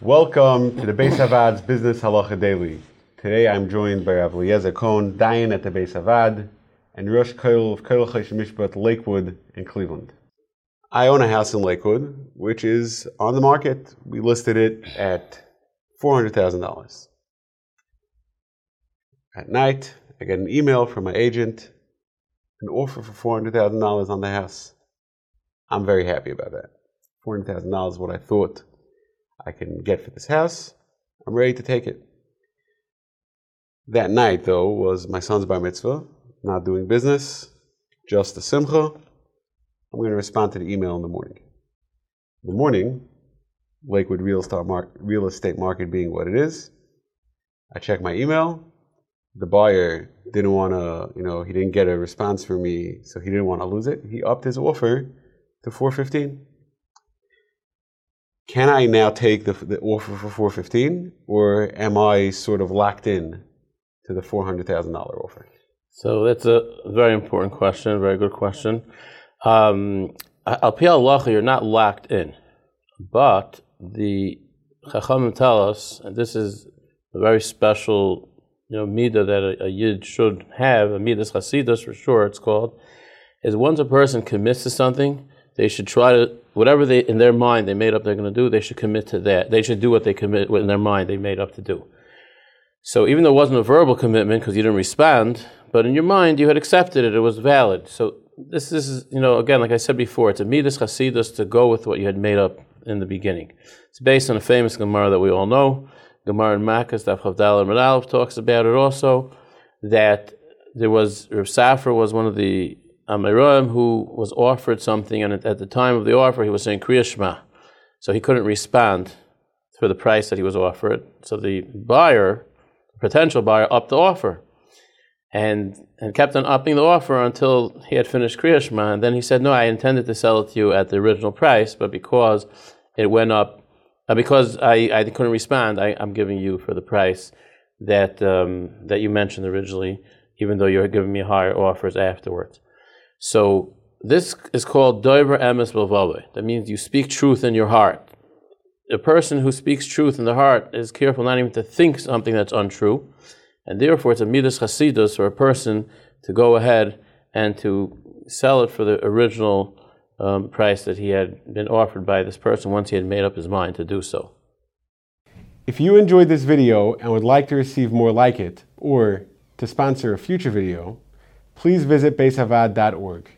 Welcome to the Bais HaVaad's Business Halacha Daily. Today I'm joined by Rav Eliezer Cohen, Dayan at the Bais HaVaad, and Rosh Kollel of Kollel Choshen Mishpat Lakewood in Cleveland. I own a house in Lakewood, which is on the market. We listed it at $400,000. At night, I get an email from my agent, an offer for $400,000 on the house. I'm very happy about that. $400,000 is what I thought I can get for this house. I'm ready to take it. That night, though, was my son's bar mitzvah, not doing business, just a simcha. I'm going to respond to the email in the morning. In the morning, Lakewood real estate, mar- real estate market being what it is, I check my email. The buyer didn't want to, you know, he didn't get a response from me, so he didn't want to lose it. He upped his offer to 415 can I now take the, the offer for 415 or am I sort of locked in to the $400,000 offer? So that's a very important question, very good question. Um, Al you're not locked in, but the Chachamim tell us, and this is a very special, you know, midah that a, a yid should have, a midas chasidus for sure, it's called, is once a person commits to something, they should try to whatever they in their mind they made up they're going to do. They should commit to that. They should do what they commit in their mind they made up to do. So even though it wasn't a verbal commitment because you didn't respond, but in your mind you had accepted it, it was valid. So this is, you know, again, like I said before, it's a midas chasidus to go with what you had made up in the beginning. It's based on a famous Gemara that we all know. Gemara in Makkah, Daf Chaf Daled and talks about it also, that there was, Rav Safra was one of the Amoraim who was offered something, and at the time of the offer, he was saying Kriya Shema. So he couldn't respond for the price that he was offered. So the buyer, potential buyer, upped the offer. And, and kept on upping the offer until he had finished Kriya Shema. And then he said, No, I intended to sell it to you at the original price, but because it went up, uh, because I, I couldn't respond, I, am giving you for the price that, um, that you mentioned originally, even though you're giving me higher offers afterwards. So this is called doiver emes b'lvave. That means you speak truth in your heart. A person who speaks truth in the heart is careful not even to think something that's untrue, and therefore it's a midas chasidus for a person to go ahead and to sell it for the original um, price that he had been offered by this person once he had made up his mind to do so. If you enjoyed this video and would like to receive more like it, or to sponsor a future video, please visit baishavaad.org.